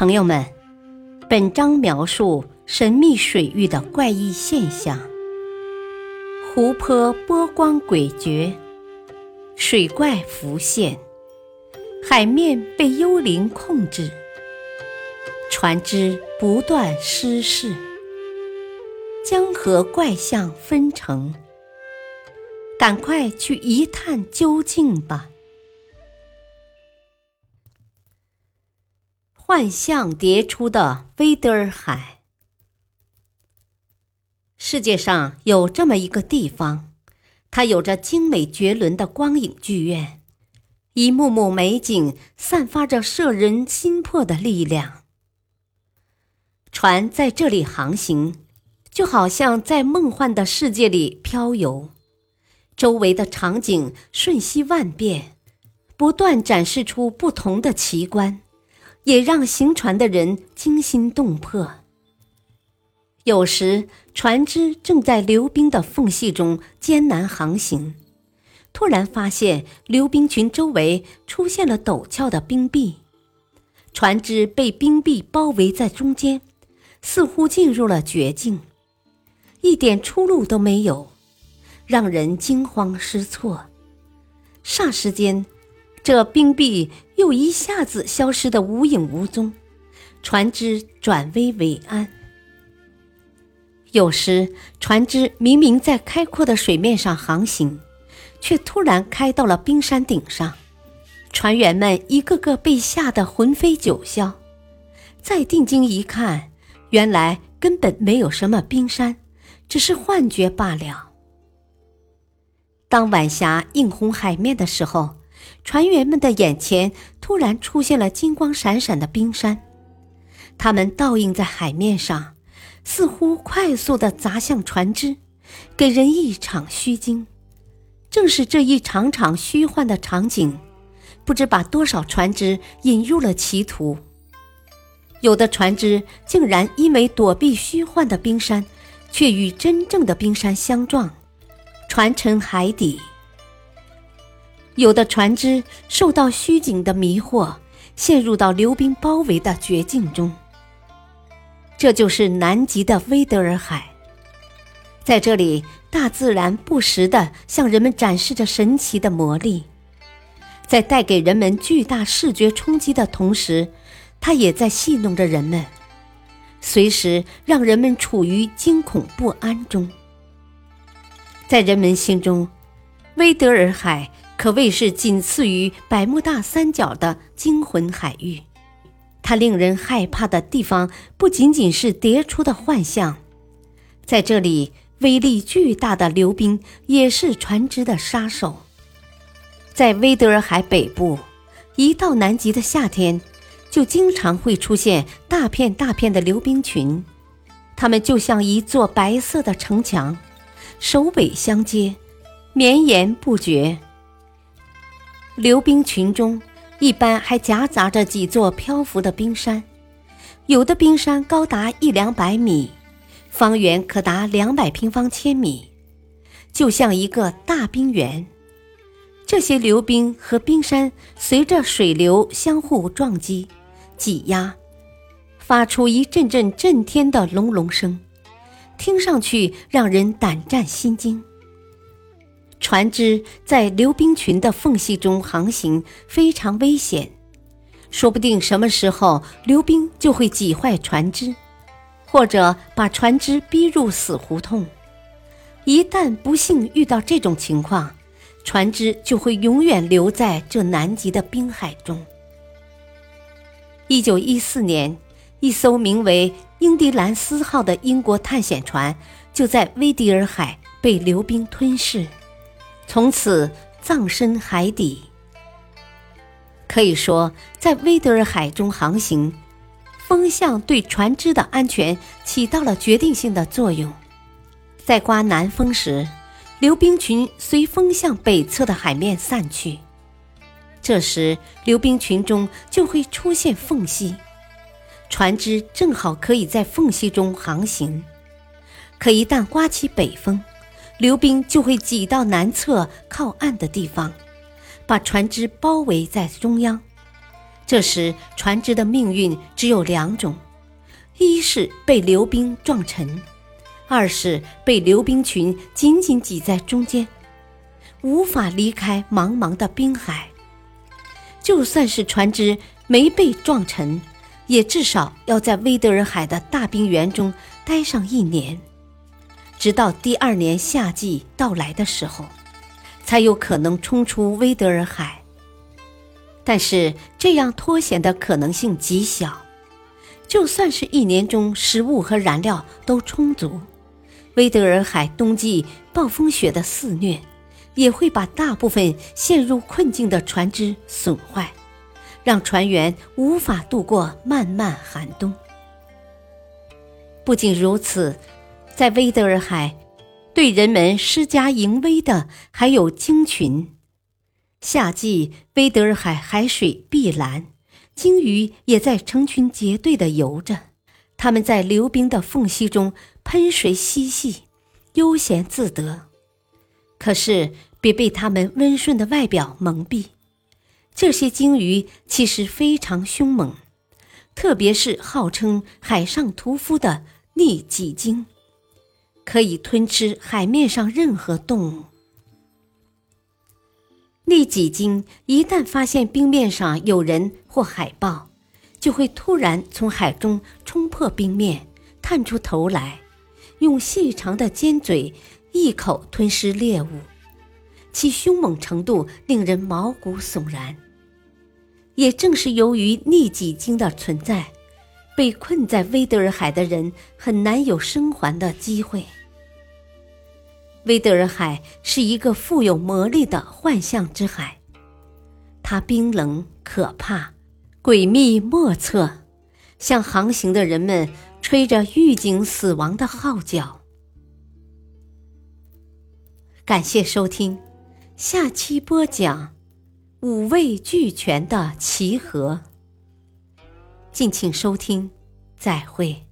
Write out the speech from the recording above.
朋友们，本章描述神秘水域的怪异现象：湖泊波光诡谲，水怪浮现，海面被幽灵控制，船只不断失事，江河怪象纷呈。赶快去一探究竟吧！幻象迭出的威德尔海，世界上有这么一个地方，它有着精美绝伦的光影剧院，一幕幕美景散发着摄人心魄的力量。船在这里航行，就好像在梦幻的世界里飘游。周围的场景瞬息万变，不断展示出不同的奇观，也让行船的人惊心动魄。有时，船只正在流冰的缝隙中艰难航行，突然发现流冰群周围出现了陡峭的冰壁，船只被冰壁包围在中间，似乎进入了绝境，一点出路都没有。让人惊慌失措，霎时间，这冰壁又一下子消失得无影无踪，船只转危为安。有时，船只明明在开阔的水面上航行，却突然开到了冰山顶上，船员们一个个被吓得魂飞九霄。再定睛一看，原来根本没有什么冰山，只是幻觉罢了。当晚霞映红海面的时候，船员们的眼前突然出现了金光闪闪的冰山，它们倒映在海面上，似乎快速地砸向船只，给人一场虚惊。正是这一场场虚幻的场景，不知把多少船只引入了歧途。有的船只竟然因为躲避虚幻的冰山，却与真正的冰山相撞。船沉海底，有的船只受到虚景的迷惑，陷入到流冰包围的绝境中。这就是南极的威德尔海，在这里，大自然不时地向人们展示着神奇的魔力，在带给人们巨大视觉冲击的同时，它也在戏弄着人们，随时让人们处于惊恐不安中。在人们心中，威德尔海可谓是仅次于百慕大三角的惊魂海域。它令人害怕的地方不仅仅是迭出的幻象，在这里，威力巨大的流冰也是船只的杀手。在威德尔海北部，一到南极的夏天，就经常会出现大片大片的流冰群，它们就像一座白色的城墙。首尾相接，绵延不绝。流冰群中，一般还夹杂着几座漂浮的冰山，有的冰山高达一两百米，方圆可达两百平方千米，就像一个大冰原。这些流冰和冰山随着水流相互撞击、挤压，发出一阵阵震天的隆隆声。听上去让人胆战心惊。船只在流冰群的缝隙中航行非常危险，说不定什么时候流冰就会挤坏船只，或者把船只逼入死胡同。一旦不幸遇到这种情况，船只就会永远留在这南极的冰海中。一九一四年。一艘名为“英迪兰斯号”的英国探险船就在威迪尔海被流冰吞噬，从此葬身海底。可以说，在威德尔海中航行，风向对船只的安全起到了决定性的作用。在刮南风时，流冰群随风向北侧的海面散去，这时流冰群中就会出现缝隙。船只正好可以在缝隙中航行，可一旦刮起北风，流冰就会挤到南侧靠岸的地方，把船只包围在中央。这时船只的命运只有两种：一是被流冰撞沉，二是被流冰群紧紧挤在中间，无法离开茫茫的冰海。就算是船只没被撞沉，也至少要在威德尔海的大冰原中待上一年，直到第二年夏季到来的时候，才有可能冲出威德尔海。但是这样脱险的可能性极小，就算是一年中食物和燃料都充足，威德尔海冬季暴风雪的肆虐，也会把大部分陷入困境的船只损坏。让船员无法度过漫漫寒冬。不仅如此，在威德尔海，对人们施加淫威的还有鲸群。夏季，威德尔海海水碧蓝，鲸鱼也在成群结队地游着。它们在流冰的缝隙中喷水嬉戏，悠闲自得。可是，别被它们温顺的外表蒙蔽。这些鲸鱼其实非常凶猛，特别是号称“海上屠夫”的利脊鲸，可以吞吃海面上任何动物。利脊鲸一旦发现冰面上有人或海豹，就会突然从海中冲破冰面，探出头来，用细长的尖嘴一口吞噬猎物，其凶猛程度令人毛骨悚然。也正是由于利己鲸的存在，被困在威德尔海的人很难有生还的机会。威德尔海是一个富有魔力的幻象之海，它冰冷可怕，诡秘莫测，向航行的人们吹着预警死亡的号角。感谢收听，下期播讲。五味俱全的齐合，敬请收听，再会。